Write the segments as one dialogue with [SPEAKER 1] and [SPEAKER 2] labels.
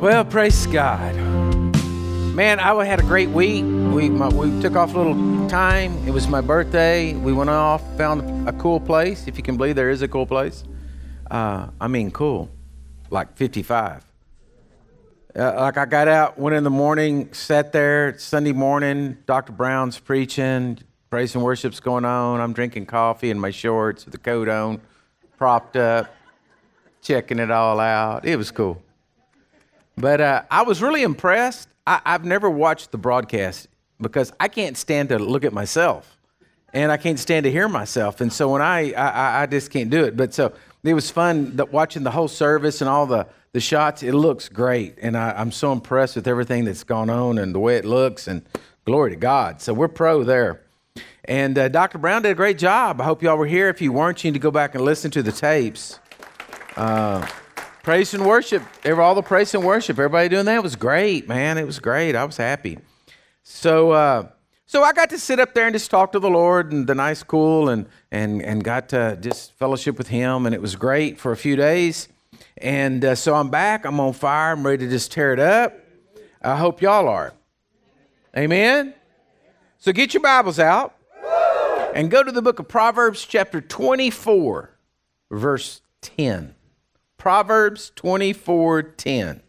[SPEAKER 1] Well, praise God. Man, I had a great week. We my, we took off a little time. It was my birthday. We went off, found a cool place. If you can believe there is a cool place. Uh, I mean, cool, like 55. Uh, like I got out, went in the morning, sat there. Sunday morning. Dr. Brown's preaching. Praise and worship's going on. I'm drinking coffee in my shorts with the coat on, propped up, checking it all out. It was cool. But uh, I was really impressed. I, I've never watched the broadcast because I can't stand to look at myself, and I can't stand to hear myself. And so when I, I, I just can't do it. But so it was fun that watching the whole service and all the the shots. It looks great, and I, I'm so impressed with everything that's gone on and the way it looks. And glory to God. So we're pro there. And uh, Dr. Brown did a great job. I hope y'all were here. If you weren't, you need to go back and listen to the tapes. Uh, Praise and worship. All the praise and worship. Everybody doing that it was great, man. It was great. I was happy. So, uh, so I got to sit up there and just talk to the Lord and the nice, cool, and and and got to just fellowship with Him, and it was great for a few days. And uh, so I'm back. I'm on fire. I'm ready to just tear it up. I hope y'all are. Amen. So get your Bibles out and go to the book of Proverbs, chapter 24, verse 10. Proverbs 24:10.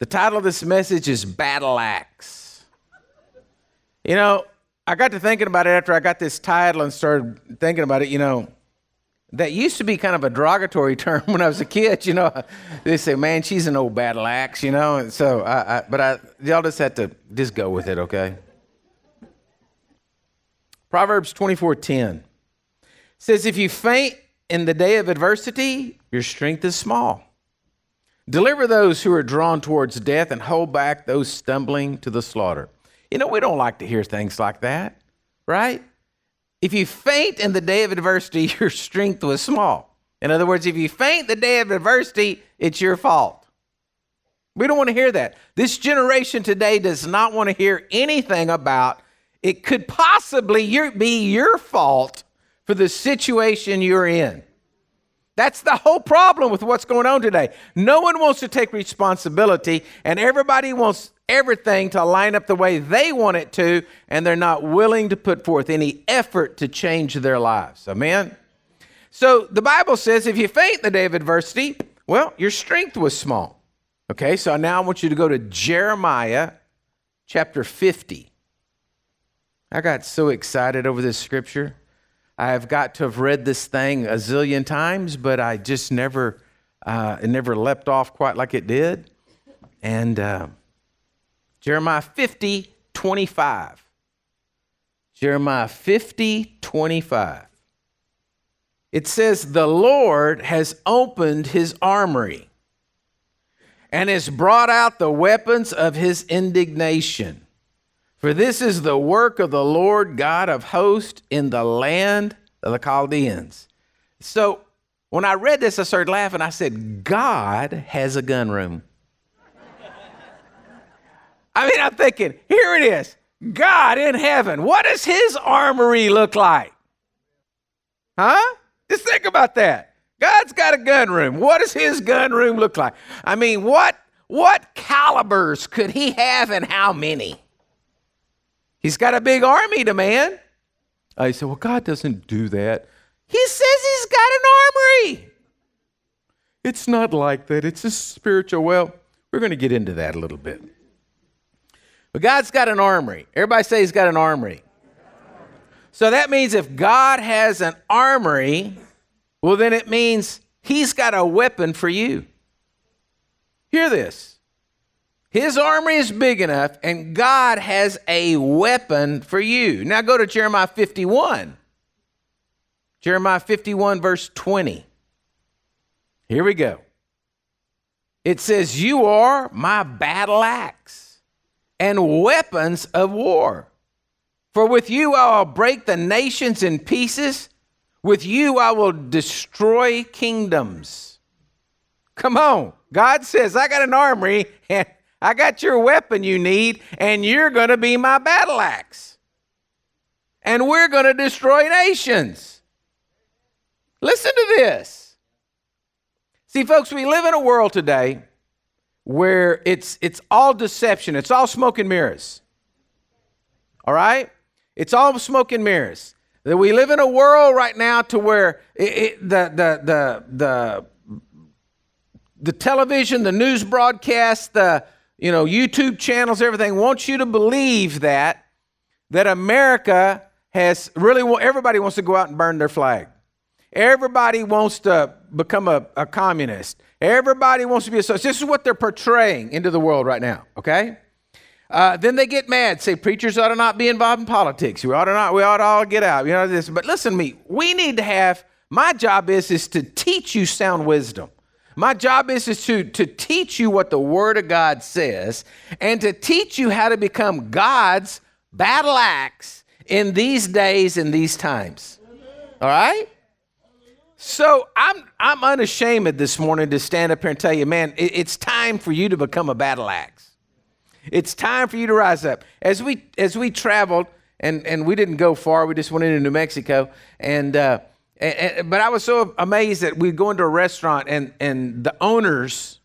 [SPEAKER 1] The title of this message is Battle Axe. You know, I got to thinking about it after I got this title and started thinking about it, you know, that used to be kind of a derogatory term when I was a kid, you know. They say, "Man, she's an old battle axe," you know. And so, I, I, but I, y'all just have to just go with it, okay? Proverbs twenty four ten says, "If you faint in the day of adversity, your strength is small. Deliver those who are drawn towards death and hold back those stumbling to the slaughter. You know, we don't like to hear things like that, right? If you faint in the day of adversity, your strength was small. In other words, if you faint the day of adversity, it's your fault. We don't want to hear that. This generation today does not want to hear anything about it could possibly be your fault for the situation you're in. That's the whole problem with what's going on today. No one wants to take responsibility, and everybody wants everything to line up the way they want it to, and they're not willing to put forth any effort to change their lives. Amen? So the Bible says if you faint the day of adversity, well, your strength was small. Okay, so now I want you to go to Jeremiah chapter 50. I got so excited over this scripture. I've got to have read this thing a zillion times, but I just never, uh, it never leapt off quite like it did. And uh, Jeremiah 50, 25. Jeremiah 50, 25. It says, The Lord has opened his armory and has brought out the weapons of his indignation. For this is the work of the Lord God of hosts in the land of the Chaldeans. So when I read this, I started laughing. I said, God has a gun room. I mean, I'm thinking, here it is God in heaven. What does his armory look like? Huh? Just think about that. God's got a gun room. What does his gun room look like? I mean, what what calibers could he have and how many? He's got a big army to man. I said, Well, God doesn't do that. He says he's got an armory. It's not like that. It's a spiritual. Well, we're going to get into that a little bit. But God's got an armory. Everybody say he's got an armory. So that means if God has an armory, well, then it means he's got a weapon for you. Hear this. His army is big enough, and God has a weapon for you. Now go to Jeremiah 51. Jeremiah 51, verse 20. Here we go. It says, You are my battle axe and weapons of war. For with you I will break the nations in pieces, with you I will destroy kingdoms. Come on. God says, I got an armory, and I got your weapon you need, and you're going to be my battle axe. And we're going to destroy nations. Listen to this. See, folks, we live in a world today where it's it's all deception, it's all smoke and mirrors. All right? It's all smoke and mirrors. That we live in a world right now to where it, it, the, the, the, the, the television, the news broadcast, the you know, YouTube channels, everything wants you to believe that that America has really everybody wants to go out and burn their flag. Everybody wants to become a, a communist. Everybody wants to be a socialist. This is what they're portraying into the world right now, okay? Uh, then they get mad, say preachers ought to not be involved in politics. We ought to not, we ought to all get out. You know this. But listen to me. We need to have, my job is, is to teach you sound wisdom. My job is, is to, to teach you what the Word of God says and to teach you how to become God's battle axe in these days and these times. All right? So I'm, I'm unashamed this morning to stand up here and tell you, man, it, it's time for you to become a battle axe. It's time for you to rise up. As we as we traveled, and and we didn't go far. We just went into New Mexico, and, uh, and, and but I was so amazed that we'd go into a restaurant, and and the owners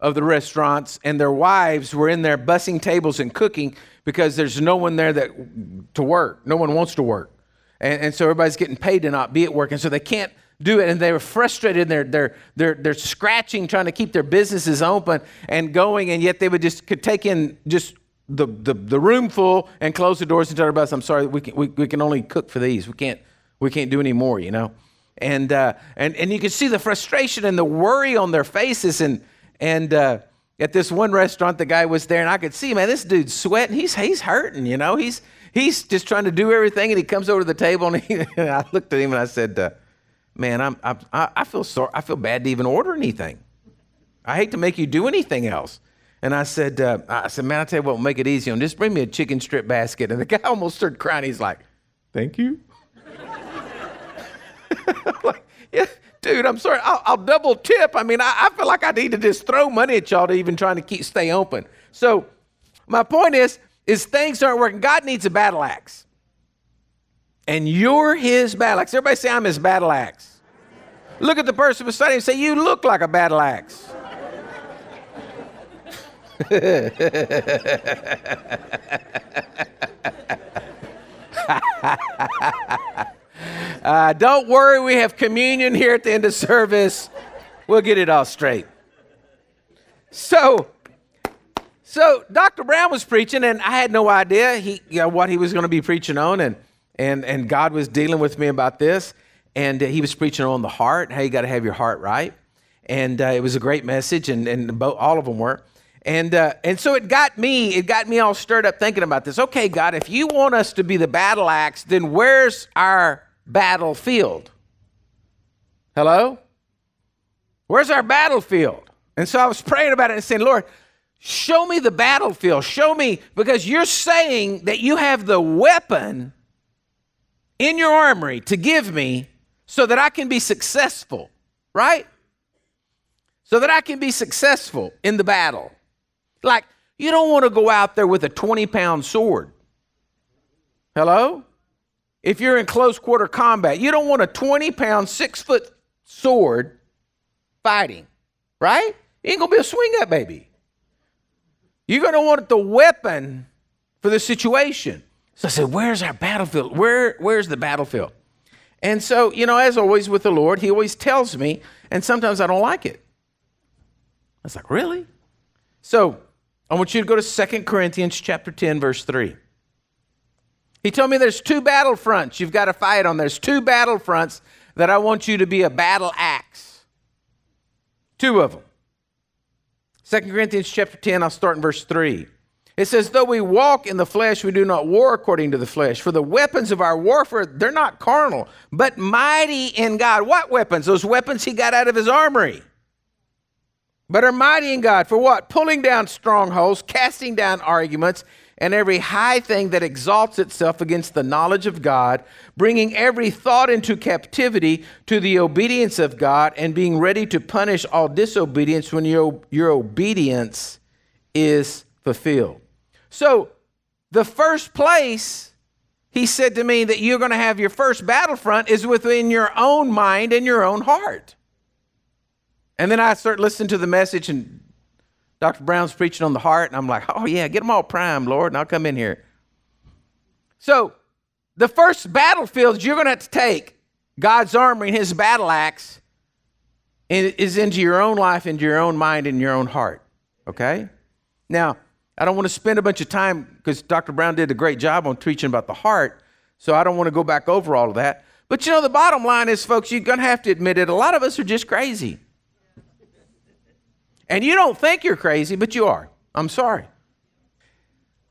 [SPEAKER 1] of the restaurants and their wives were in there bussing tables and cooking because there's no one there that to work. No one wants to work, and, and so everybody's getting paid to not be at work, and so they can't do it. And they were frustrated. And they're, they're, they're, they're scratching trying to keep their businesses open and going. And yet they would just could take in just the, the, the room full and close the doors and tell everybody i'm sorry we can, we, we can only cook for these. We can't we can't do any more you know and uh, and and you can see the frustration and the worry on their faces and and uh, at this one restaurant the guy was there and i could see man this dude's sweating he's he's hurting you know he's he's just trying to do everything and he comes over to the table and, he, and i looked at him and i said uh, man, I'm, I'm, I feel sorry. I feel bad to even order anything. I hate to make you do anything else. And I said, uh, I said, man, I tell you what, we'll make it easy on. Just bring me a chicken strip basket. And the guy almost started crying. He's like, thank you. like, yeah, dude, I'm sorry. I'll, I'll double tip. I mean, I, I, feel like I need to just throw money at y'all to even trying to keep stay open. So my point is, is things aren't working. God needs a battle axe and you're his battle axe. Everybody say, I'm his battle axe. Look at the person beside him and say, You look like a battle axe. uh, don't worry, we have communion here at the end of service. We'll get it all straight. So, so Dr. Brown was preaching, and I had no idea he, you know, what he was going to be preaching on, and and and God was dealing with me about this, and uh, He was preaching on the heart, how you got to have your heart right, and uh, it was a great message, and and both, all of them were, and uh, and so it got me, it got me all stirred up thinking about this. Okay, God, if you want us to be the battle axe, then where's our battlefield? Hello, where's our battlefield? And so I was praying about it and saying, Lord. Show me the battlefield. Show me, because you're saying that you have the weapon in your armory to give me so that I can be successful, right? So that I can be successful in the battle. Like, you don't want to go out there with a 20 pound sword. Hello? If you're in close quarter combat, you don't want a 20 pound, six foot sword fighting, right? You ain't gonna be a swing up baby. You're gonna want the weapon for the situation. So I said, Where's our battlefield? Where, where's the battlefield? And so, you know, as always with the Lord, He always tells me, and sometimes I don't like it. I was like, Really? So I want you to go to Second Corinthians chapter 10, verse 3. He told me there's two battle fronts you've got to fight on. There's two battle fronts that I want you to be a battle axe. Two of them. Second Corinthians chapter 10, I'll start in verse 3. It says, though we walk in the flesh, we do not war according to the flesh. For the weapons of our warfare, they're not carnal, but mighty in God. What weapons? Those weapons he got out of his armory. But are mighty in God. For what? Pulling down strongholds, casting down arguments, and every high thing that exalts itself against the knowledge of God, bringing every thought into captivity to the obedience of God, and being ready to punish all disobedience when your, your obedience is fulfilled. So, the first place he said to me that you're going to have your first battlefront is within your own mind and your own heart. And then I start listening to the message, and Dr. Brown's preaching on the heart, and I'm like, oh, yeah, get them all primed, Lord, and I'll come in here. So, the first battlefield you're going to have to take God's armor and his battle axe is into your own life, into your own mind, and your own heart. Okay? Now, I don't want to spend a bunch of time because Dr. Brown did a great job on preaching about the heart, so I don't want to go back over all of that. But you know, the bottom line is, folks, you're going to have to admit it. A lot of us are just crazy. And you don't think you're crazy, but you are. I'm sorry.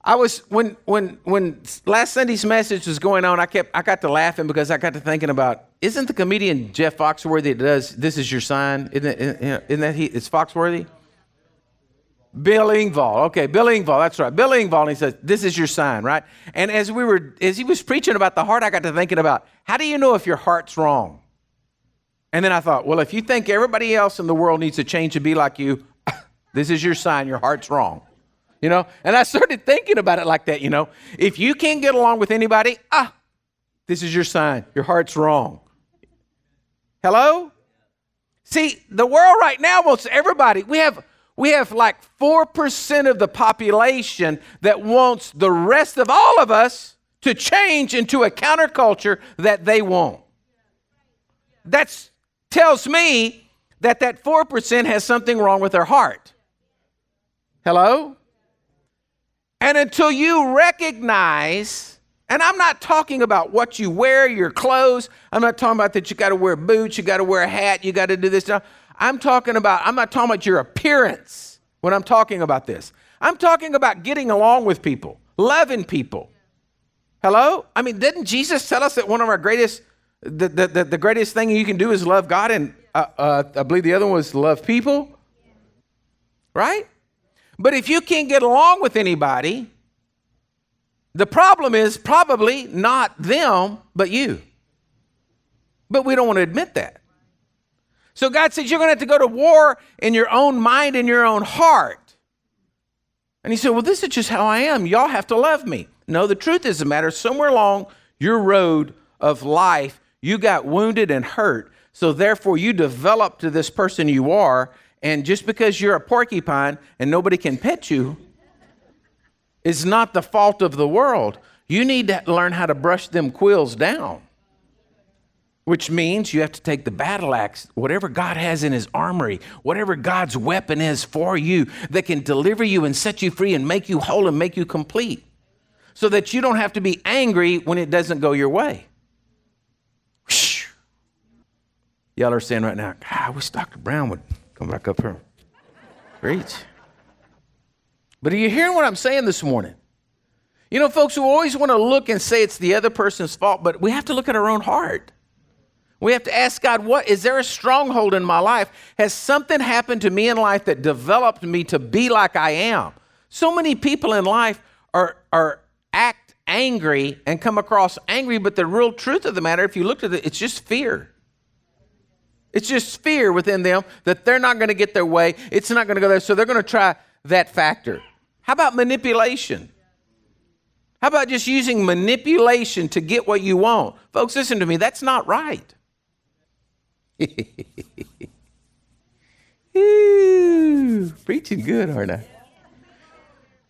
[SPEAKER 1] I was when when when last Sunday's message was going on, I kept I got to laughing because I got to thinking about isn't the comedian Jeff Foxworthy that does this is your sign? Isn't, it, isn't that he? It's Foxworthy. Bill Engvall. Okay, Bill Engvall. That's right. Bill Engvall. He says, "This is your sign, right?" And as we were, as he was preaching about the heart, I got to thinking about how do you know if your heart's wrong? And then I thought, well, if you think everybody else in the world needs to change to be like you, this is your sign. Your heart's wrong you know? And I started thinking about it like that, you know? If you can't get along with anybody, ah, this is your sign. Your heart's wrong. Hello? See, the world right now wants everybody. We have we have like 4% of the population that wants the rest of all of us to change into a counterculture that they want. That tells me that that 4% has something wrong with their heart. Hello? And until you recognize, and I'm not talking about what you wear, your clothes. I'm not talking about that you got to wear boots, you got to wear a hat, you got to do this. I'm talking about, I'm not talking about your appearance when I'm talking about this. I'm talking about getting along with people, loving people. Hello? I mean, didn't Jesus tell us that one of our greatest, the, the, the, the greatest thing you can do is love God? And uh, uh, I believe the other one was love people. Right? But if you can't get along with anybody, the problem is probably not them, but you. But we don't want to admit that. So God says you're going to have to go to war in your own mind and your own heart. And he said, Well, this is just how I am. Y'all have to love me. No, the truth is the matter. Somewhere along your road of life, you got wounded and hurt. So therefore, you developed to this person you are, and just because you're a porcupine and nobody can pet you is not the fault of the world. You need to learn how to brush them quills down, which means you have to take the battle axe, whatever God has in his armory, whatever God's weapon is for you that can deliver you and set you free and make you whole and make you complete so that you don't have to be angry when it doesn't go your way. Y'all are saying right now, I wish Dr. Brown would Come back up here. Great. But are you hearing what I'm saying this morning? You know, folks who always want to look and say it's the other person's fault, but we have to look at our own heart. We have to ask God, what is there a stronghold in my life? Has something happened to me in life that developed me to be like I am? So many people in life are, are act angry and come across angry, but the real truth of the matter, if you look at it, it's just fear. It's just fear within them that they're not going to get their way. It's not going to go there. So they're going to try that factor. How about manipulation? How about just using manipulation to get what you want? Folks, listen to me. That's not right. Ooh, preaching good, aren't I?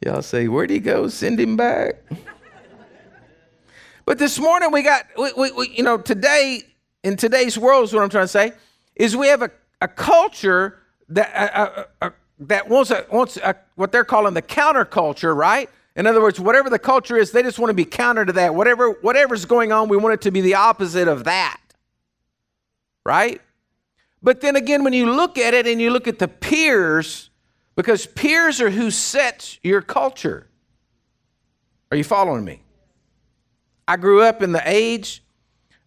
[SPEAKER 1] Y'all say, Where'd he go? Send him back. but this morning we got, we, we, we, you know, today, in today's world is what I'm trying to say is we have a, a culture that, uh, uh, that wants, a, wants a, what they're calling the counterculture, right? In other words, whatever the culture is, they just want to be counter to that. Whatever, whatever's going on, we want it to be the opposite of that, right? But then again, when you look at it and you look at the peers, because peers are who sets your culture. Are you following me? I grew up in the age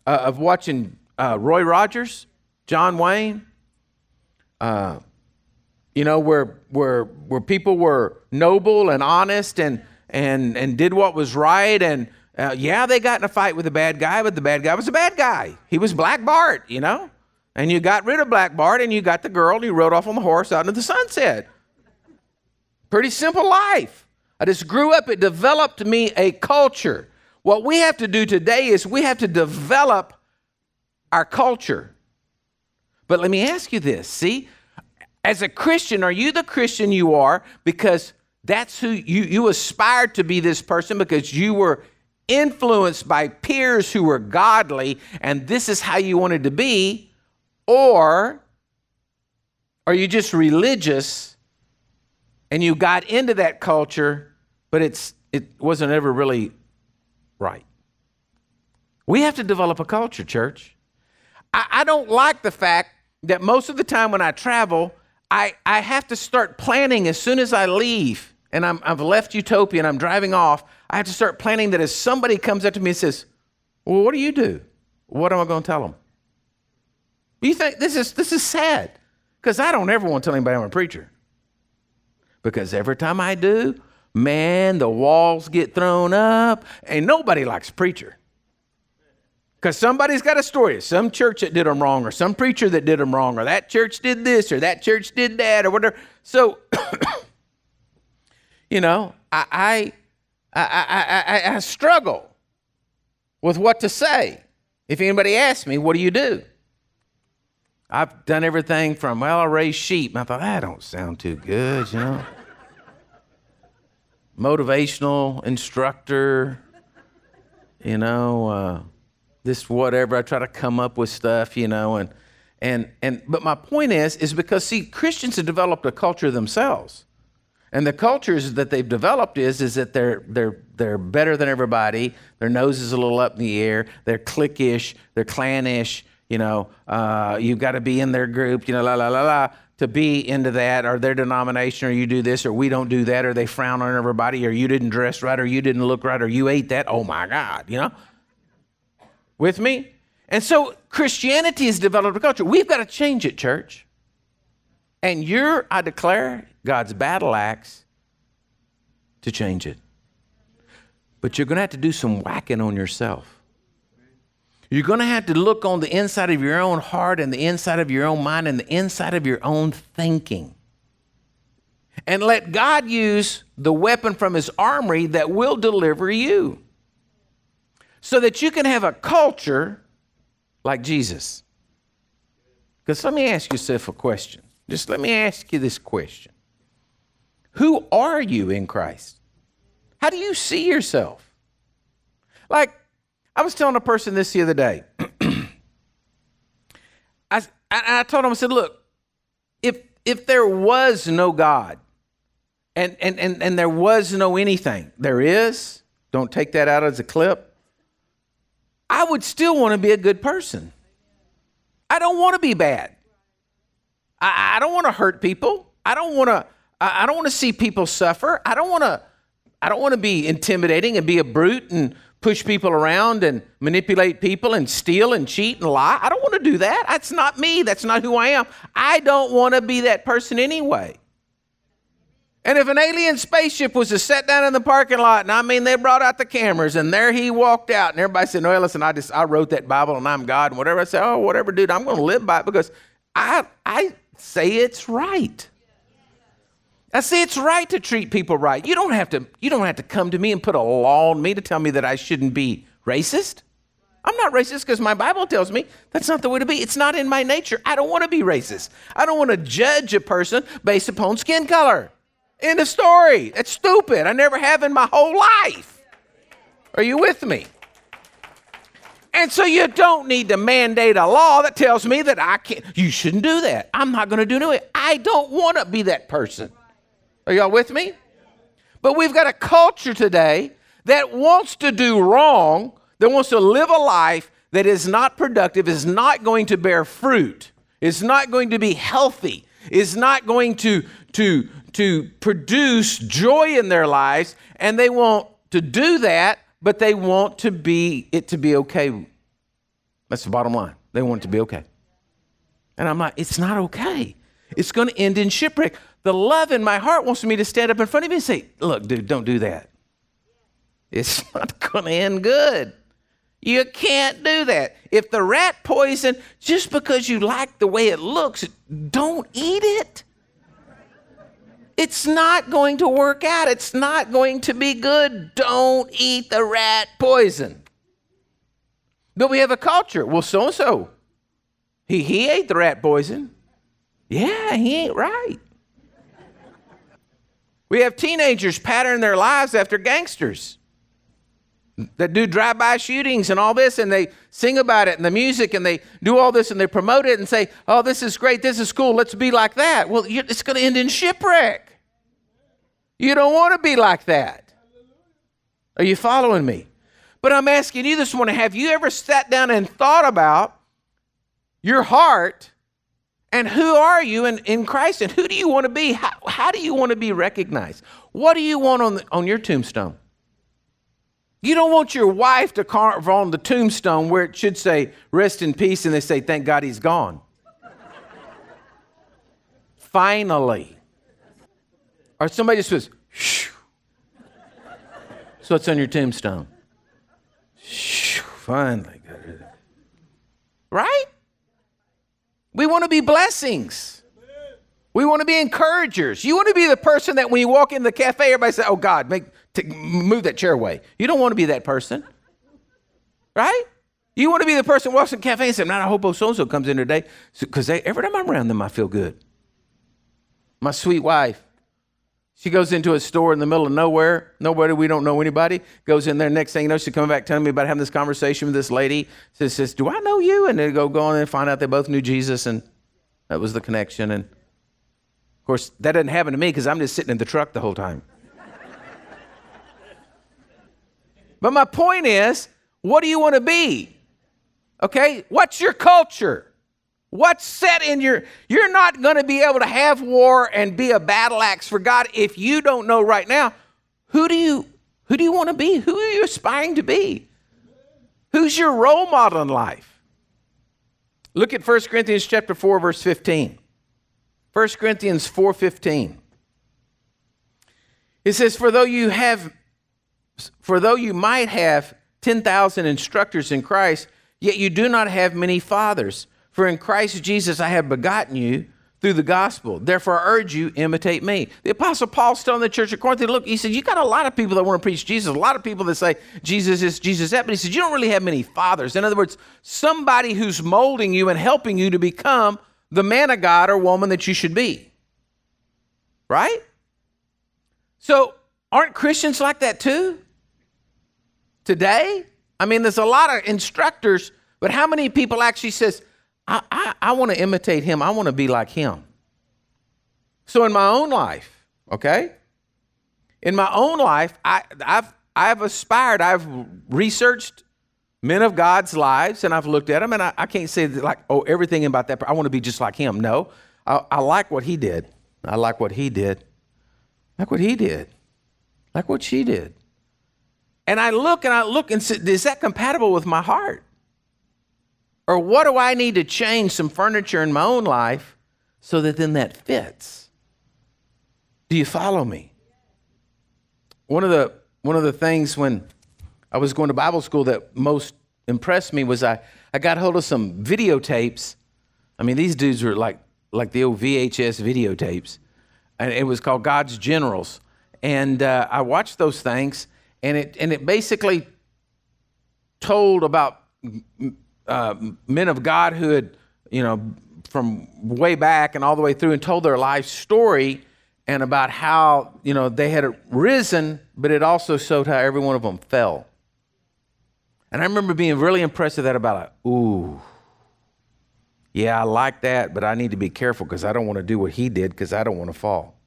[SPEAKER 1] uh, of watching uh, Roy Rogers. John Wayne, uh, you know, where, where, where people were noble and honest and, and, and did what was right. And uh, yeah, they got in a fight with a bad guy, but the bad guy was a bad guy. He was Black Bart, you know? And you got rid of Black Bart and you got the girl and you rode off on the horse out into the sunset. Pretty simple life. I just grew up, it developed me a culture. What we have to do today is we have to develop our culture. But let me ask you this see, As a Christian, are you the Christian you are because that's who you, you aspired to be this person because you were influenced by peers who were godly and this is how you wanted to be? Or are you just religious and you got into that culture, but it's, it wasn't ever really right? We have to develop a culture, church. I, I don't like the fact that most of the time when I travel, I, I have to start planning as soon as I leave and I'm, I've left Utopia and I'm driving off. I have to start planning that as somebody comes up to me and says, Well, what do you do? What am I going to tell them? You think this is, this is sad because I don't ever want to tell anybody I'm a preacher. Because every time I do, man, the walls get thrown up and nobody likes preacher. Because somebody's got a story. Some church that did them wrong, or some preacher that did them wrong, or that church did this, or that church did that, or whatever. So, you know, I, I, I, I, I struggle with what to say. If anybody asks me, what do you do? I've done everything from, well, I raise sheep. I thought, that don't sound too good, you know. Motivational instructor, you know. Uh, this whatever. I try to come up with stuff, you know, and and and but my point is is because see Christians have developed a culture themselves. And the cultures that they've developed is is that they're they're they're better than everybody. Their nose is a little up in the air. They're cliquish. They're clannish. You know, uh, you've got to be in their group. You know, la la la la to be into that, or their denomination, or you do this, or we don't do that, or they frown on everybody, or you didn't dress right, or you didn't look right, or you ate that. Oh my God, you know. With me? And so Christianity has developed a culture. We've got to change it, church. And you're, I declare, God's battle axe to change it. But you're going to have to do some whacking on yourself. You're going to have to look on the inside of your own heart and the inside of your own mind and the inside of your own thinking. And let God use the weapon from his armory that will deliver you so that you can have a culture like Jesus. Because let me ask yourself a question. Just let me ask you this question Who are you in Christ? How do you see yourself? Like, I was telling a person this the other day. I, I, told him, I said, look, if, if there was no God and, and, and, and there was no anything, there is, don't take that out as a clip. I would still want to be a good person. I don't want to be bad. I, I don't want to hurt people. I don't want to. I, I don't want to see people suffer. I don't want to. I don't want to be intimidating and be a brute and push people around and manipulate people and steal and cheat and lie. I don't want to do that. That's not me. That's not who I am. I don't want to be that person anyway. And if an alien spaceship was to set down in the parking lot, and I mean they brought out the cameras, and there he walked out, and everybody said, "No, listen, I just I wrote that Bible, and I'm God, and whatever." I said, "Oh, whatever, dude, I'm going to live by it because I I say it's right." I say it's right to treat people right. You don't have to you don't have to come to me and put a law on me to tell me that I shouldn't be racist. I'm not racist because my Bible tells me that's not the way to be. It's not in my nature. I don't want to be racist. I don't want to judge a person based upon skin color. End of story. That's stupid. I never have in my whole life. Are you with me? And so you don't need to mandate a law that tells me that I can't, you shouldn't do that. I'm not going to do it. I don't want to be that person. Are y'all with me? But we've got a culture today that wants to do wrong, that wants to live a life that is not productive, is not going to bear fruit, is not going to be healthy, is not going to, to, to produce joy in their lives, and they want to do that, but they want to be it to be okay. That's the bottom line. They want it to be okay. And I'm like, it's not okay. It's going to end in shipwreck. The love in my heart wants me to stand up in front of you and say, look, dude, don't do that. It's not going to end good. You can't do that. If the rat poison, just because you like the way it looks, don't eat it. It's not going to work out. It's not going to be good. Don't eat the rat poison. But we have a culture. Well, so and so, he, he ate the rat poison. Yeah, he ain't right. We have teenagers pattern their lives after gangsters that do drive-by shootings and all this and they sing about it and the music and they do all this and they promote it and say oh this is great this is cool let's be like that well it's going to end in shipwreck you don't want to be like that. Are you following me? But i'm asking you this morning have you ever sat down and thought about your heart and who are you in, in christ and who do you want to be? How, how do you want to be recognized? What do you want on, the, on your tombstone? You don't want your wife to carve on the tombstone where it should say, rest in peace, and they say, thank God he's gone. Finally. Or somebody just says, shh. So it's on your tombstone. Shh, finally. Right? We want to be blessings. We want to be encouragers. You want to be the person that when you walk in the cafe, everybody says, Oh God, make to move that chair away. You don't want to be that person, right? You want to be the person walks in the cafe and says, "Man, I hope so and so comes in today," because so, every time I'm around them, I feel good. My sweet wife, she goes into a store in the middle of nowhere, nobody, we don't know anybody. Goes in there, next thing you know, she's coming back telling me about having this conversation with this lady. Says, says "Do I know you?" And they go go on and find out they both knew Jesus, and that was the connection. And of course, that doesn't happen to me because I'm just sitting in the truck the whole time. But my point is, what do you want to be? Okay? What's your culture? What's set in your You're not going to be able to have war and be a battle axe for God if you don't know right now who do you who do you want to be? Who are you aspiring to be? Who's your role model in life? Look at 1 Corinthians chapter 4 verse 15. 1 Corinthians 4:15. It says for though you have for though you might have 10,000 instructors in Christ, yet you do not have many fathers. For in Christ Jesus I have begotten you through the gospel. Therefore, I urge you, imitate me. The Apostle Paul's telling the church of Corinth, look, he said, you got a lot of people that want to preach Jesus, a lot of people that say Jesus is Jesus that, but he said, you don't really have many fathers. In other words, somebody who's molding you and helping you to become the man of God or woman that you should be. Right? So, aren't Christians like that too? today? I mean, there's a lot of instructors, but how many people actually says, I, I, I want to imitate him. I want to be like him. So in my own life, okay? In my own life, I, I've, I've aspired, I've researched men of God's lives and I've looked at them and I, I can't say that like, oh, everything about that, I want to be just like him. No, I, I like what he did. I like what he did. Like what he did. Like what she did. And I look and I look and say, is that compatible with my heart? Or what do I need to change some furniture in my own life so that then that fits? Do you follow me? One of the one of the things when I was going to Bible school that most impressed me was I, I got hold of some videotapes. I mean, these dudes were like like the old VHS videotapes, and it was called God's Generals. And uh, I watched those things, and it and it basically told about uh, men of God who had you know from way back and all the way through and told their life story and about how you know they had risen, but it also showed how every one of them fell. And I remember being really impressed with that about like, ooh, yeah, I like that, but I need to be careful because I don't want to do what he did because I don't want to fall.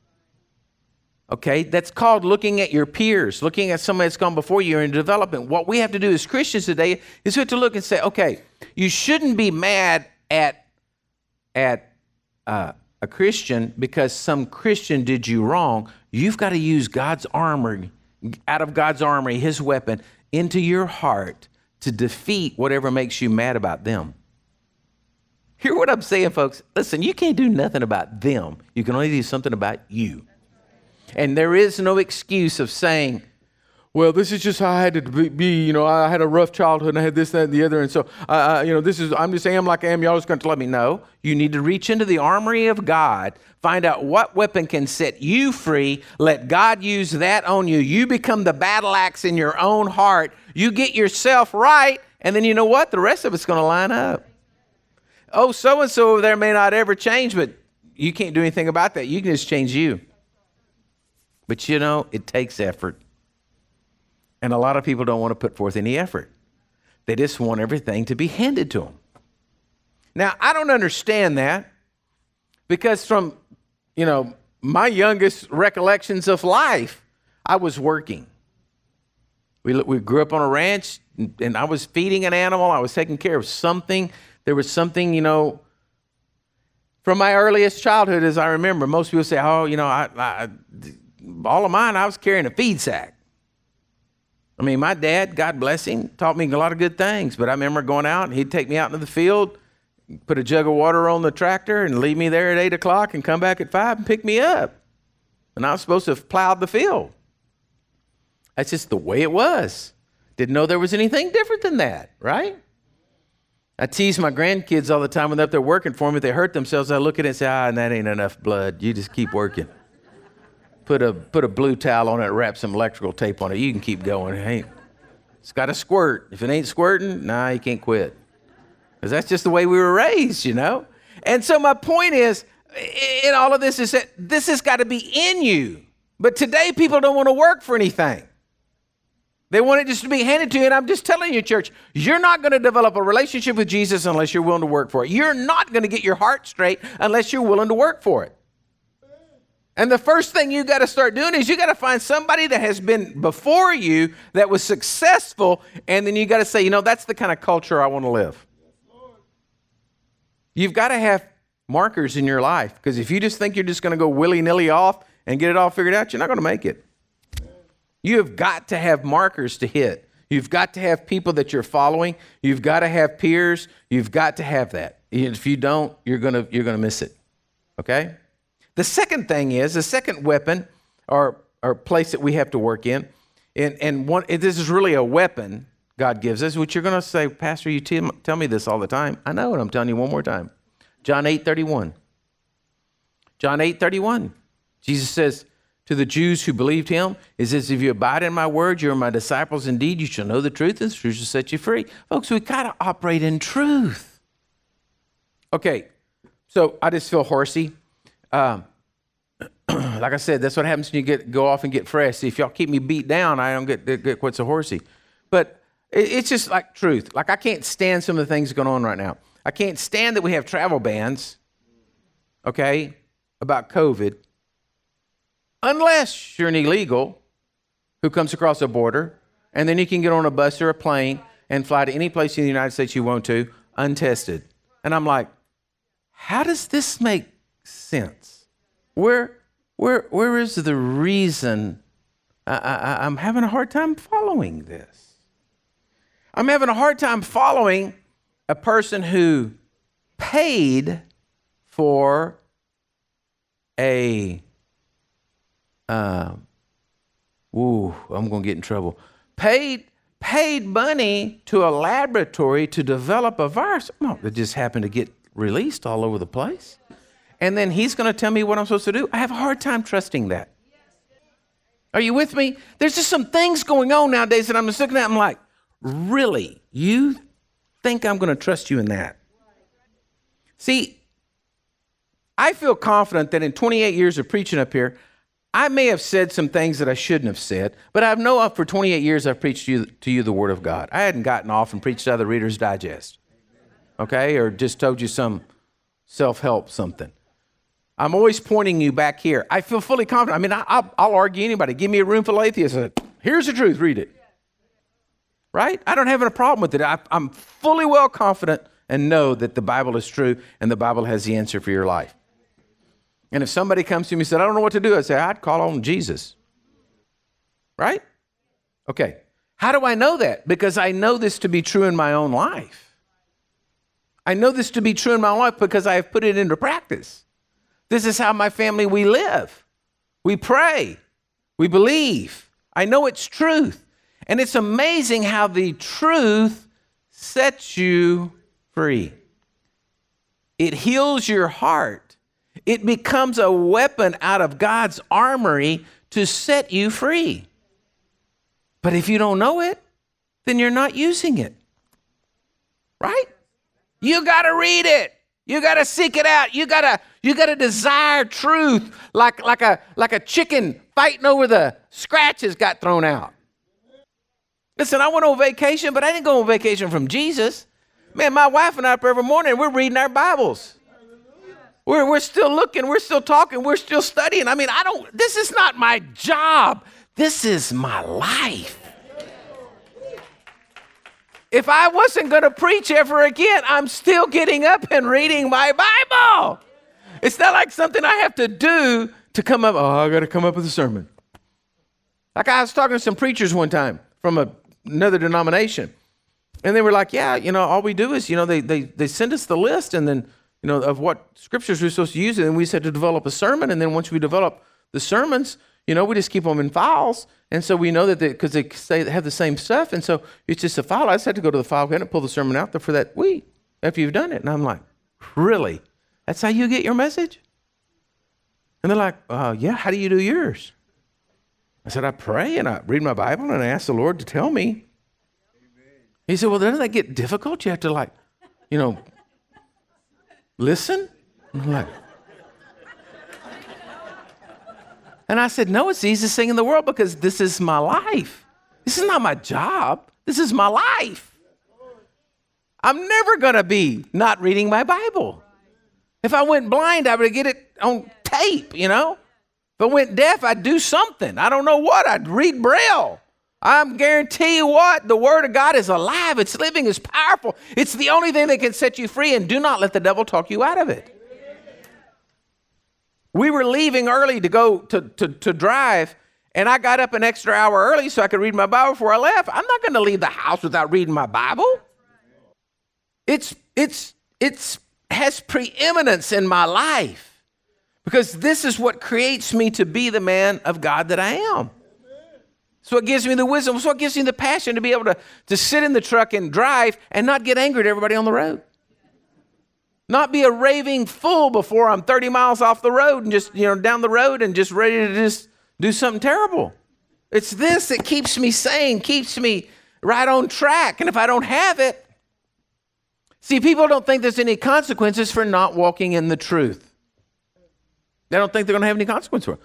[SPEAKER 1] Okay, that's called looking at your peers, looking at somebody that's gone before you in development. What we have to do as Christians today is we have to look and say, okay, you shouldn't be mad at at uh, a Christian because some Christian did you wrong. You've got to use God's armor, out of God's armory, His weapon, into your heart to defeat whatever makes you mad about them. Hear what I'm saying, folks? Listen, you can't do nothing about them. You can only do something about you. And there is no excuse of saying, well, this is just how I had to be. You know, I had a rough childhood and I had this, that, and the other. And so, uh, you know, this is, I'm just am like I am. Y'all just going to let me know. You need to reach into the armory of God, find out what weapon can set you free. Let God use that on you. You become the battle axe in your own heart. You get yourself right. And then you know what? The rest of it's going to line up. Oh, so and so over there may not ever change, but you can't do anything about that. You can just change you. But you know, it takes effort. And a lot of people don't want to put forth any effort. They just want everything to be handed to them. Now, I don't understand that because from, you know, my youngest recollections of life, I was working. We, we grew up on a ranch, and, and I was feeding an animal. I was taking care of something. There was something, you know, from my earliest childhood, as I remember. Most people say, "Oh, you know, I, I, all of mine, I was carrying a feed sack." I mean, my dad, God bless him, taught me a lot of good things. But I remember going out, and he'd take me out into the field, put a jug of water on the tractor, and leave me there at eight o'clock, and come back at five and pick me up. And I was supposed to have plowed the field. That's just the way it was. Didn't know there was anything different than that, right? I tease my grandkids all the time when they're up there working for me. If they hurt themselves, I look at it and say, ah, and that ain't enough blood. You just keep working. Put a, put a blue towel on it, wrap some electrical tape on it. You can keep going. Hey, it's got to squirt. If it ain't squirting, nah, you can't quit. Because that's just the way we were raised, you know? And so my point is, in all of this, is that this has got to be in you. But today, people don't want to work for anything. They want it just to be handed to you. And I'm just telling you, church, you're not going to develop a relationship with Jesus unless you're willing to work for it. You're not going to get your heart straight unless you're willing to work for it. And the first thing you got to start doing is you got to find somebody that has been before you that was successful, and then you got to say, you know, that's the kind of culture I want to live. You've got to have markers in your life because if you just think you're just going to go willy nilly off and get it all figured out, you're not going to make it. You have got to have markers to hit. You've got to have people that you're following. You've got to have peers. You've got to have that. If you don't, you're going to you're going to miss it. Okay? The second thing is the second weapon or, or place that we have to work in, and, and one, this is really a weapon God gives us, which you're going to say, Pastor, you tell, me this all the time. I know, and I'm telling you one more time. John 8 31. John 8 31. Jesus says, to the Jews who believed him is as if you abide in my word, you are my disciples indeed. You shall know the truth, and the truth shall set you free. Folks, we got to operate in truth. Okay, so I just feel horsey. Um, like I said, that's what happens when you get go off and get fresh. See, if y'all keep me beat down, I don't get, get quite so horsey. But it, it's just like truth. Like I can't stand some of the things going on right now. I can't stand that we have travel bans. Okay, about COVID unless you're an illegal who comes across a border, and then you can get on a bus or a plane and fly to any place in the United States you want to untested. And I'm like, how does this make sense? Where, where, where is the reason? I, I, I'm having a hard time following this. I'm having a hard time following a person who paid for a uh, ooh, I'm to get in trouble. Paid paid money to a laboratory to develop a virus no, it just happened to get released all over the place. And then he's going to tell me what I'm supposed to do. I have a hard time trusting that. Are you with me? There's just some things going on nowadays that I'm just looking at. I'm like, really? You think I'm going to trust you in that? See, I feel confident that in 28 years of preaching up here, I may have said some things that I shouldn't have said, but I know for 28 years I've preached to you, to you the Word of God. I hadn't gotten off and preached to other Reader's Digest, okay, or just told you some self help something. I'm always pointing you back here. I feel fully confident. I mean, I, will argue anybody. Give me a room full of atheists. Uh, here's the truth. Read it. Right? I don't have a problem with it. I, I'm fully well confident and know that the Bible is true and the Bible has the answer for your life. And if somebody comes to me and said, I don't know what to do, I say, I'd call on Jesus. Right? Okay. How do I know that? Because I know this to be true in my own life. I know this to be true in my life because I have put it into practice. This is how my family we live. We pray. We believe. I know it's truth. And it's amazing how the truth sets you free. It heals your heart it becomes a weapon out of God's armory to set you free. But if you don't know it, then you're not using it. Right? You got to read it. You got to seek it out. You got to you got to desire truth like like a like a chicken fighting over the scratches got thrown out. Listen, I went on vacation, but I didn't go on vacation from Jesus. Man, my wife and I up every morning, we're reading our Bibles. We're, we're still looking, we're still talking, we're still studying. I mean, I don't, this is not my job. This is my life. If I wasn't going to preach ever again, I'm still getting up and reading my Bible. It's not like something I have to do to come up. Oh, I got to come up with a sermon. Like I was talking to some preachers one time from a, another denomination, and they were like, "Yeah, you know, all we do is, you know, they they they send us the list, and then you know of what scriptures we're supposed to use, and then we said to develop a sermon, and then once we develop the sermons, you know, we just keep them in files, and so we know that because they, they, have the same stuff, and so it's just a file. I just had to go to the file cabinet, pull the sermon out there for that week after you've done it, and I'm like, really? That's how you get your message? And they're like, uh, yeah. How do you do yours? I said, I pray and I read my Bible and I ask the Lord to tell me. He said, well, doesn't that get difficult? You have to like, you know, listen. I'm like, And I said, No, it's the easiest thing in the world because this is my life. This is not my job. This is my life. I'm never going to be not reading my Bible. If I went blind, I would get it on tape, you know? If I went deaf, I'd do something. I don't know what. I'd read Braille. I'm guarantee you what, the Word of God is alive, it's living, it's powerful. It's the only thing that can set you free, and do not let the devil talk you out of it. We were leaving early to go to, to, to drive, and I got up an extra hour early so I could read my Bible before I left. I'm not going to leave the house without reading my Bible. It's it's it's has preeminence in my life because this is what creates me to be the man of God that I am. So it gives me the wisdom. So it gives me the passion to be able to, to sit in the truck and drive and not get angry at everybody on the road. Not be a raving fool before I'm 30 miles off the road and just, you know, down the road and just ready to just do something terrible. It's this that keeps me sane, keeps me right on track. And if I don't have it, see, people don't think there's any consequences for not walking in the truth. They don't think they're going to have any consequence for it.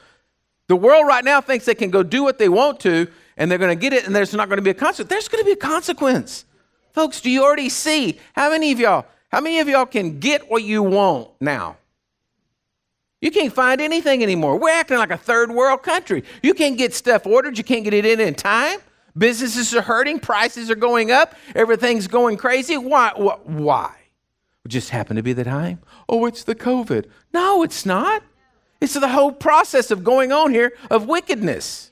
[SPEAKER 1] The world right now thinks they can go do what they want to and they're going to get it and there's not going to be a consequence. There's going to be a consequence. Folks, do you already see? How many of y'all how many of y'all can get what you want now? You can't find anything anymore. We're acting like a third world country. You can't get stuff ordered, you can't get it in in time. Businesses are hurting, prices are going up, everything's going crazy. Why? Why? It just happened to be the time. Oh, it's the COVID. No, it's not. It's the whole process of going on here of wickedness.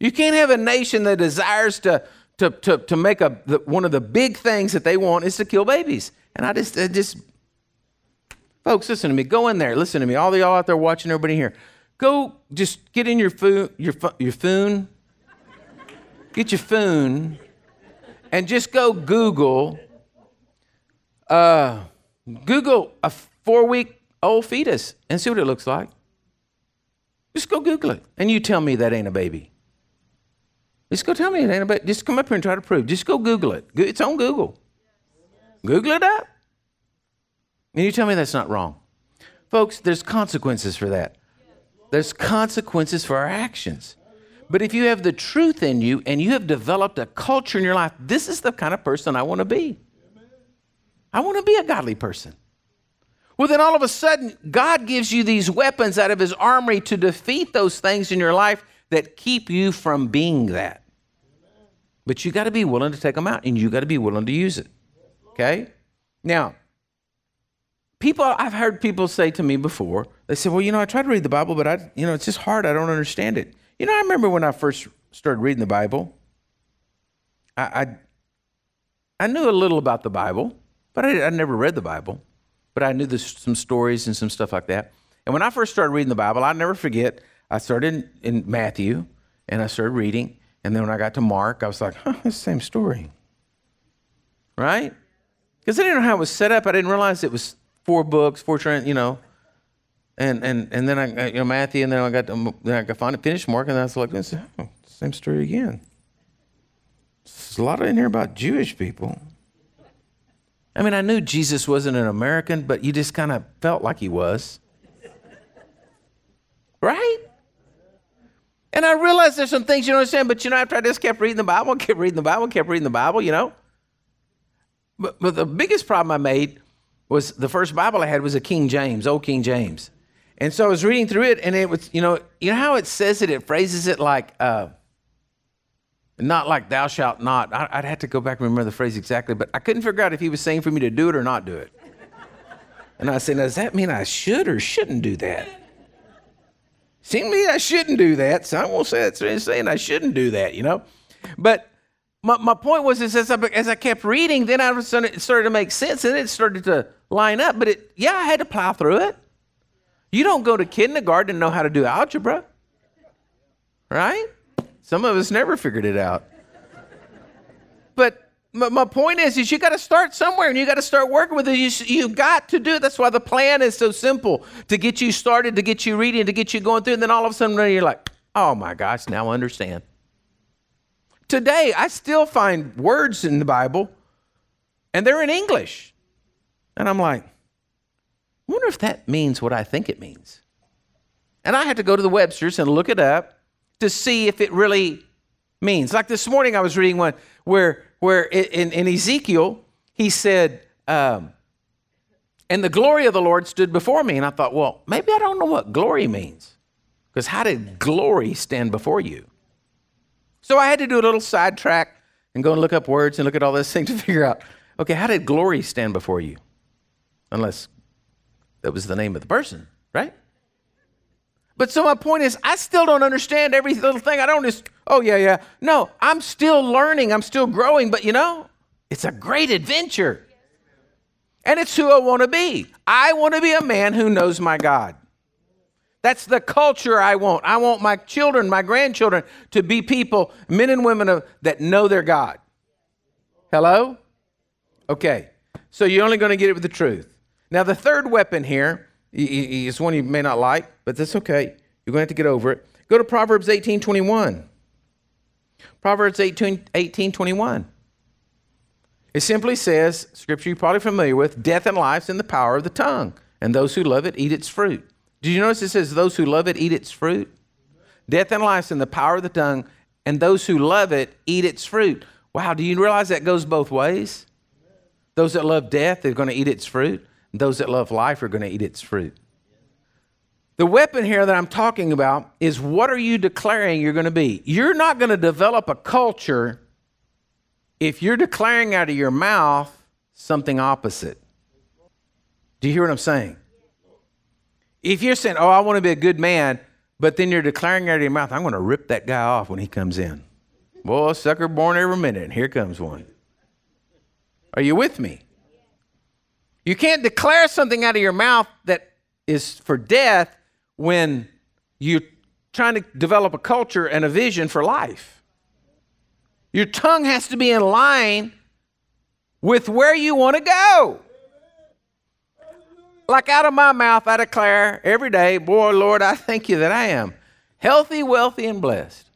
[SPEAKER 1] You can't have a nation that desires to to, to, to make a, the, one of the big things that they want is to kill babies. And I just, I just, folks, listen to me. Go in there. Listen to me. All of y'all out there watching, everybody here. Go, just get in your phone, your, your phone, get your phone, and just go Google, uh, Google a four week old fetus and see what it looks like. Just go Google it. And you tell me that ain't a baby. Just go tell me it ain't about, just come up here and try to prove. Just go Google it. It's on Google. Google it up. And you tell me that's not wrong. Folks, there's consequences for that. There's consequences for our actions. But if you have the truth in you and you have developed a culture in your life, this is the kind of person I want to be. I want to be a godly person. Well, then all of a sudden, God gives you these weapons out of his armory to defeat those things in your life that keep you from being that. But you got to be willing to take them out and you got to be willing to use it. Okay? Now, people I've heard people say to me before, they say, "Well, you know, I try to read the Bible, but I, you know, it's just hard. I don't understand it." You know, I remember when I first started reading the Bible, I I, I knew a little about the Bible, but I, I never read the Bible. But I knew this, some stories and some stuff like that. And when I first started reading the Bible, I never forget. I started in, in Matthew, and I started reading, and then when I got to Mark, I was like, huh, it's the same story. Right? Because I didn't know how it was set up. I didn't realize it was four books, four, you know. And, and, and then I, you know, Matthew, and then I got to, then I got to finish Mark, and I was like, oh, same story again. There's a lot in here about Jewish people. I mean, I knew Jesus wasn't an American, but you just kind of felt like he was. Right? And I realized there's some things you don't understand, but you know, after I just kept reading the Bible, kept reading the Bible, kept reading the Bible, you know. But, but the biggest problem I made was the first Bible I had was a King James, old King James. And so I was reading through it, and it was, you know, you know how it says it, it phrases it like, uh, not like thou shalt not. I, would have to go back and remember the phrase exactly, but I couldn't figure out if he was saying for me to do it or not do it. And I said, does that mean I should or shouldn't do that? Seemed to me I shouldn't do that. So I won't say that's saying I shouldn't do that, you know. But my, my point was is as I, as I kept reading, then I it started to make sense and it started to line up. But it, yeah, I had to plow through it. You don't go to kindergarten and know how to do algebra, right? Some of us never figured it out. My point is, is you got to start somewhere and you got to start working with it. You, you got to do it. That's why the plan is so simple to get you started, to get you reading, to get you going through. And then all of a sudden you're like, oh my gosh, now I understand. Today, I still find words in the Bible and they're in English. And I'm like, I wonder if that means what I think it means. And I had to go to the Webster's and look it up to see if it really means. Like this morning, I was reading one where, where in, in Ezekiel, he said, um, and the glory of the Lord stood before me. And I thought, well, maybe I don't know what glory means. Because how did glory stand before you? So I had to do a little sidetrack and go and look up words and look at all this thing to figure out, okay, how did glory stand before you? Unless that was the name of the person, right? But so my point is, I still don't understand every little thing. I don't just, oh, yeah, yeah. No, I'm still learning, I'm still growing, but you know, it's a great adventure. And it's who I want to be. I want to be a man who knows my God. That's the culture I want. I want my children, my grandchildren to be people, men and women of, that know their God. Hello? Okay. So you're only going to get it with the truth. Now, the third weapon here is one you may not like, but that's okay. You're going to have to get over it. Go to Proverbs 18 21. Proverbs 18, 18 21. It simply says, scripture you're probably familiar with, death and life's in the power of the tongue, and those who love it eat its fruit. Did you notice it says, those who love it eat its fruit? Death and life's in the power of the tongue, and those who love it eat its fruit. Wow, do you realize that goes both ways? Those that love death, they're going to eat its fruit. Those that love life are going to eat its fruit. The weapon here that I'm talking about is what are you declaring you're going to be? You're not going to develop a culture if you're declaring out of your mouth something opposite. Do you hear what I'm saying? If you're saying, Oh, I want to be a good man, but then you're declaring out of your mouth, I'm going to rip that guy off when he comes in. Boy, sucker born every minute, and here comes one. Are you with me? You can't declare something out of your mouth that is for death when you're trying to develop a culture and a vision for life. Your tongue has to be in line with where you want to go. Like out of my mouth, I declare every day, Boy, Lord, I thank you that I am healthy, wealthy, and blessed.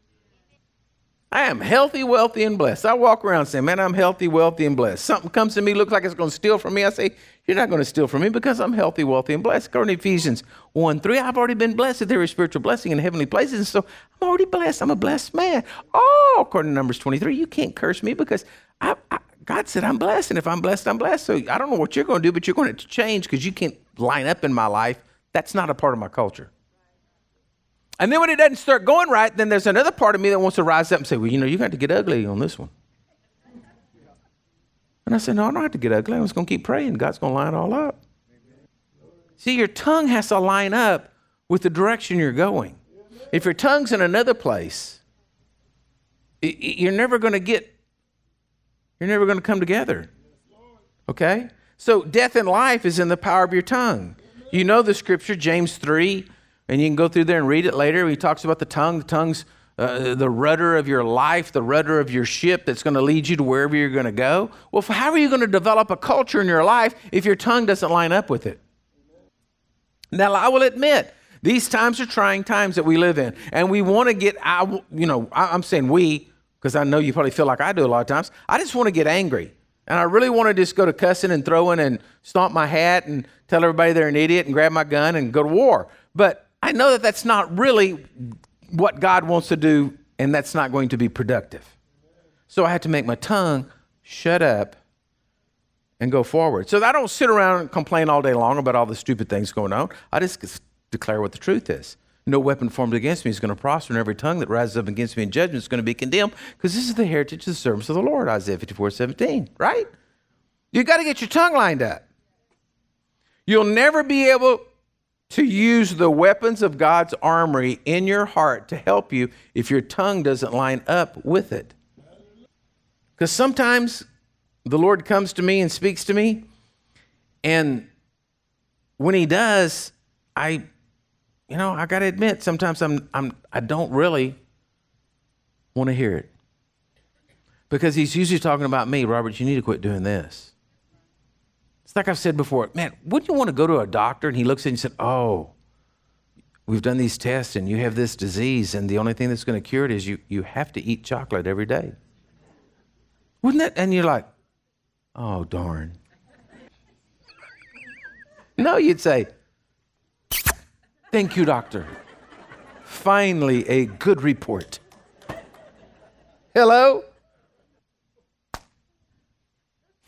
[SPEAKER 1] I am healthy, wealthy, and blessed. I walk around saying, Man, I'm healthy, wealthy, and blessed. Something comes to me, looks like it's going to steal from me. I say, You're not going to steal from me because I'm healthy, wealthy, and blessed. According to Ephesians 1 3, I've already been blessed with every spiritual blessing in heavenly places. And so I'm already blessed. I'm a blessed man. Oh, according to Numbers 23, you can't curse me because I, I, God said I'm blessed. And if I'm blessed, I'm blessed. So I don't know what you're going to do, but you're going to change because you can't line up in my life. That's not a part of my culture. And then when it doesn't start going right, then there's another part of me that wants to rise up and say, well, you know, you got to get ugly on this one. And I said, no, I don't have to get ugly. I'm just going to keep praying. God's going to line it all up. See, your tongue has to line up with the direction you're going. If your tongue's in another place, you're never going to get, you're never going to come together. Okay? So death and life is in the power of your tongue. You know the scripture, James 3, and you can go through there and read it later. He talks about the tongue. The tongue's uh, the rudder of your life, the rudder of your ship that's going to lead you to wherever you're going to go. Well, how are you going to develop a culture in your life if your tongue doesn't line up with it? Now, I will admit, these times are trying times that we live in, and we want to get, I, you know, I'm saying we, because I know you probably feel like I do a lot of times. I just want to get angry. And I really want to just go to cussing and throwing and stomp my hat and tell everybody they're an idiot and grab my gun and go to war. But I know that that's not really what God wants to do, and that's not going to be productive. So I had to make my tongue shut up and go forward. So I don't sit around and complain all day long about all the stupid things going on. I just declare what the truth is. No weapon formed against me is going to prosper, and every tongue that rises up against me in judgment is going to be condemned, because this is the heritage of the servants of the Lord, Isaiah 54 17, right? You got to get your tongue lined up. You'll never be able to use the weapons of God's armory in your heart to help you if your tongue doesn't line up with it. Because sometimes the Lord comes to me and speaks to me, and when He does, I you know, I got to admit, sometimes I'm, I'm, I don't really want to hear it. Because he's usually talking about me, Robert, you need to quit doing this. Like I've said before, man, wouldn't you want to go to a doctor and he looks at you and said, oh, we've done these tests and you have this disease and the only thing that's going to cure it is you, you have to eat chocolate every day. Wouldn't that? And you're like, oh, darn. no, you'd say, Thank you, doctor. Finally, a good report. Hello?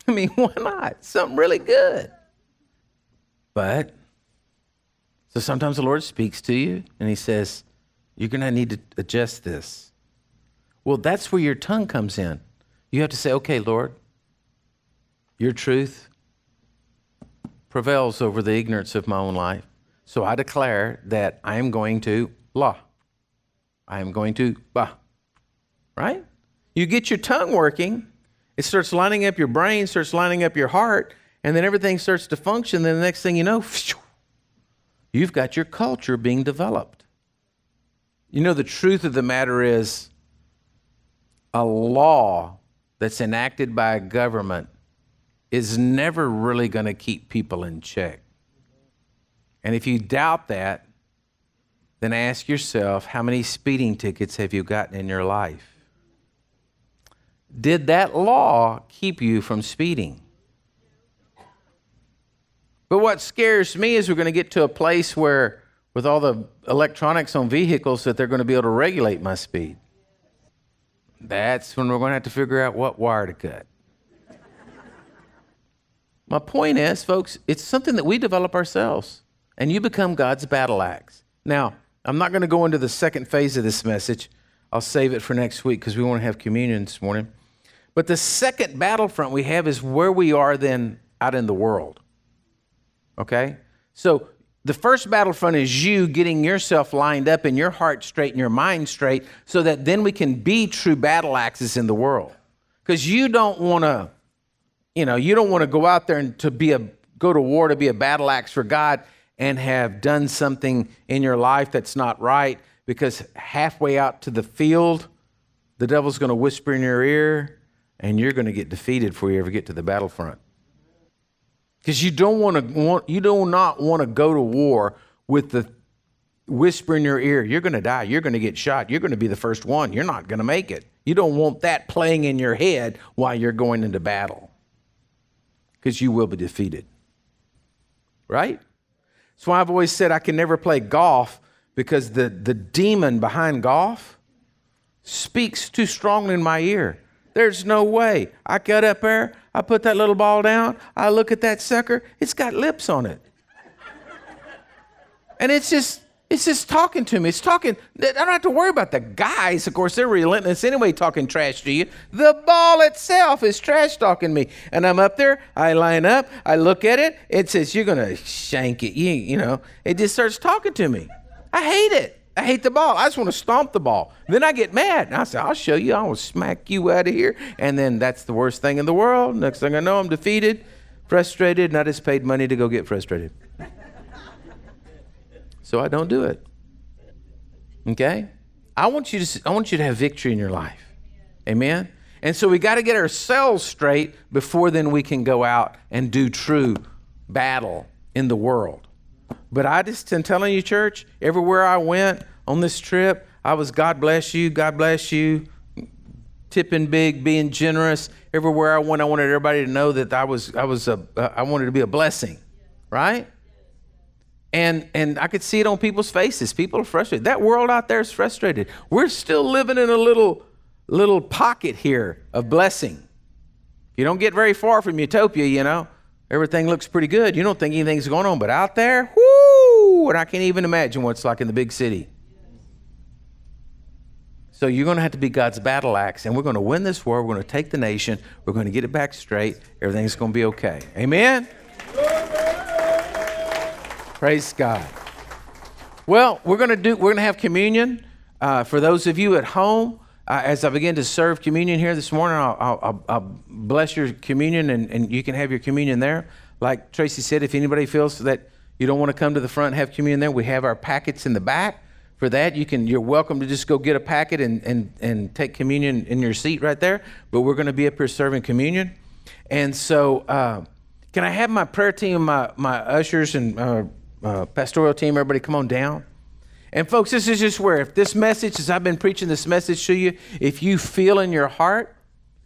[SPEAKER 1] I mean, why not? Something really good. But, so sometimes the Lord speaks to you and He says, You're going to need to adjust this. Well, that's where your tongue comes in. You have to say, Okay, Lord, your truth prevails over the ignorance of my own life. So I declare that I am going to la. I am going to ba. Right? You get your tongue working, it starts lining up your brain, starts lining up your heart, and then everything starts to function. Then the next thing you know, you've got your culture being developed. You know, the truth of the matter is a law that's enacted by a government is never really going to keep people in check. And if you doubt that, then ask yourself how many speeding tickets have you gotten in your life? Did that law keep you from speeding? But what scares me is we're going to get to a place where, with all the electronics on vehicles, that they're going to be able to regulate my speed. That's when we're going to have to figure out what wire to cut. My point is, folks, it's something that we develop ourselves and you become God's battle axe. Now, I'm not going to go into the second phase of this message. I'll save it for next week because we want to have communion this morning. But the second battlefront we have is where we are then out in the world. Okay? So the first battlefront is you getting yourself lined up and your heart straight and your mind straight so that then we can be true battle axes in the world. Because you don't want to, you know, you don't want to go out there and to be a go to war to be a battle axe for God and have done something in your life that's not right because halfway out to the field, the devil's going to whisper in your ear and you're going to get defeated before you ever get to the battlefront. Because you don't want to want you do not want to go to war with the whisper in your ear, you're going to die, you're going to get shot, you're going to be the first one, you're not going to make it. You don't want that playing in your head while you're going into battle. Because you will be defeated. Right? That's why I've always said I can never play golf because the, the demon behind golf speaks too strongly in my ear. There's no way. I get up there, I put that little ball down, I look at that sucker, it's got lips on it. And it's just, it's just talking to me. It's talking. I don't have to worry about the guys. Of course, they're relentless anyway, talking trash to you. The ball itself is trash talking me. And I'm up there. I line up. I look at it. It says, You're going to shank it. You, you know, it just starts talking to me. I hate it. I hate the ball. I just want to stomp the ball. Then I get mad. And I say, I'll show you. I will smack you out of here. And then that's the worst thing in the world. Next thing I know, I'm defeated, frustrated, and I just paid money to go get frustrated so I don't do it. Okay? I want you to I want you to have victory in your life. Amen. And so we got to get ourselves straight before then we can go out and do true battle in the world. But I just am telling you, church, everywhere I went on this trip, I was God bless you, God bless you, tipping big, being generous. Everywhere I went, I wanted everybody to know that I was, I was a, I wanted to be a blessing, right? And, and I could see it on people's faces. People are frustrated. That world out there is frustrated. We're still living in a little, little pocket here of blessing. You don't get very far from utopia, you know. Everything looks pretty good. You don't think anything's going on, but out there, whoo, and I can't even imagine what it's like in the big city. So you're going to have to be God's battle axe, and we're going to win this war. We're going to take the nation. We're going to get it back straight. Everything's going to be okay. Amen? Praise God. Well, we're going to do. We're going to have communion. Uh, for those of you at home, uh, as I begin to serve communion here this morning, I'll, I'll, I'll bless your communion, and, and you can have your communion there. Like Tracy said, if anybody feels that you don't want to come to the front and have communion there, we have our packets in the back for that. You can, you're welcome to just go get a packet and, and, and take communion in your seat right there. But we're going to be up here serving communion. And so, uh, can I have my prayer team, my, my ushers, and uh, uh, pastoral team, everybody come on down? And folks, this is just where, if this message, as I've been preaching this message to you, if you feel in your heart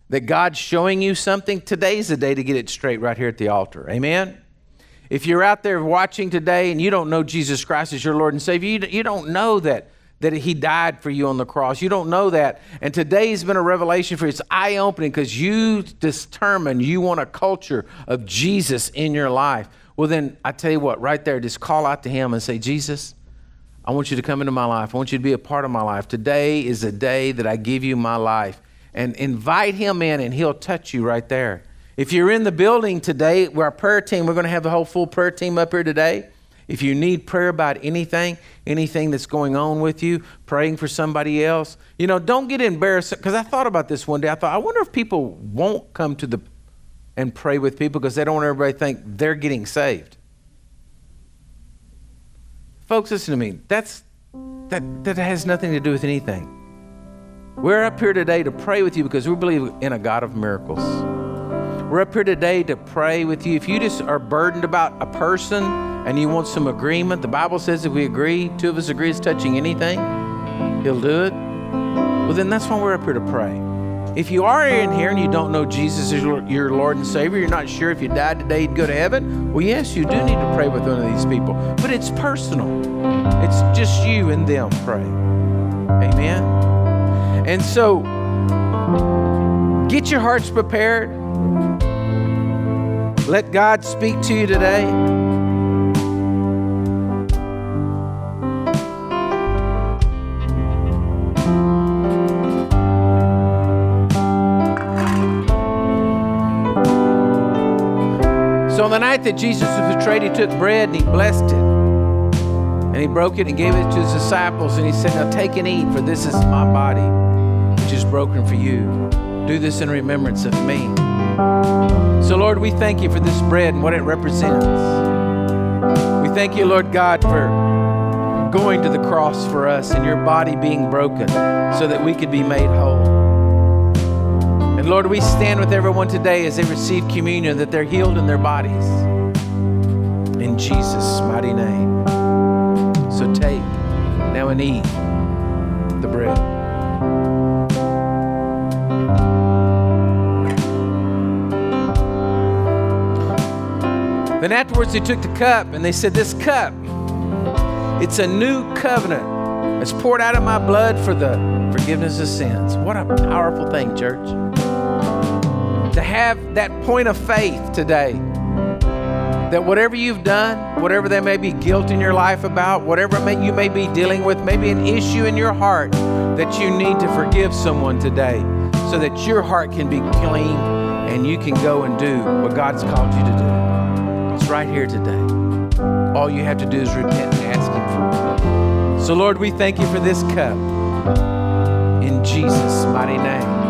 [SPEAKER 1] that God's showing you something, today's the day to get it straight right here at the altar. Amen? If you're out there watching today and you don't know Jesus Christ as your Lord and Savior, you, don't know that, that He died for you on the cross. You don't know that. And today's been a revelation for you. It's eye opening because you determine you want a culture of Jesus in your life. Well, then I tell you what, right there, just call out to Him and say, Jesus, I want you to come into my life. I want you to be a part of my life. Today is a day that I give you my life. And invite Him in, and He'll touch you right there. If you're in the building today, we're our prayer team, we're going to have the whole full prayer team up here today. If you need prayer about anything, anything that's going on with you, praying for somebody else, you know, don't get embarrassed. Because I thought about this one day. I thought, I wonder if people won't come to the and pray with people because they don't want everybody to think they're getting saved. Folks, listen to me. That's that that has nothing to do with anything. We're up here today to pray with you because we believe in a God of miracles. We're up here today to pray with you. If you just are burdened about a person and you want some agreement, the Bible says if we agree, two of us agree is touching anything, He'll do it. Well, then that's why we're up here to pray. If you are in here and you don't know Jesus as your Lord and Savior, you're not sure if you died today you'd go to heaven, well, yes, you do need to pray with one of these people. But it's personal, it's just you and them pray. Amen? And so, get your hearts prepared. Let God speak to you today. So on the night that Jesus was betrayed, he took bread and he blessed it. And he broke it and gave it to his disciples. And he said, Now take and eat, for this is my body, which is broken for you. Do this in remembrance of me. So, Lord, we thank you for this bread and what it represents. We thank you, Lord God, for going to the cross for us and your body being broken so that we could be made whole. And Lord, we stand with everyone today as they receive communion that they're healed in their bodies. In Jesus' mighty name. So take now and eat the bread. Then afterwards, they took the cup and they said, This cup, it's a new covenant. It's poured out of my blood for the forgiveness of sins. What a powerful thing, church. To have that point of faith today that whatever you've done, whatever there may be guilt in your life about, whatever may, you may be dealing with, maybe an issue in your heart, that you need to forgive someone today so that your heart can be clean and you can go and do what God's called you to do It's right here today. All you have to do is repent and ask Him for it. So, Lord, we thank you for this cup. In Jesus' mighty name.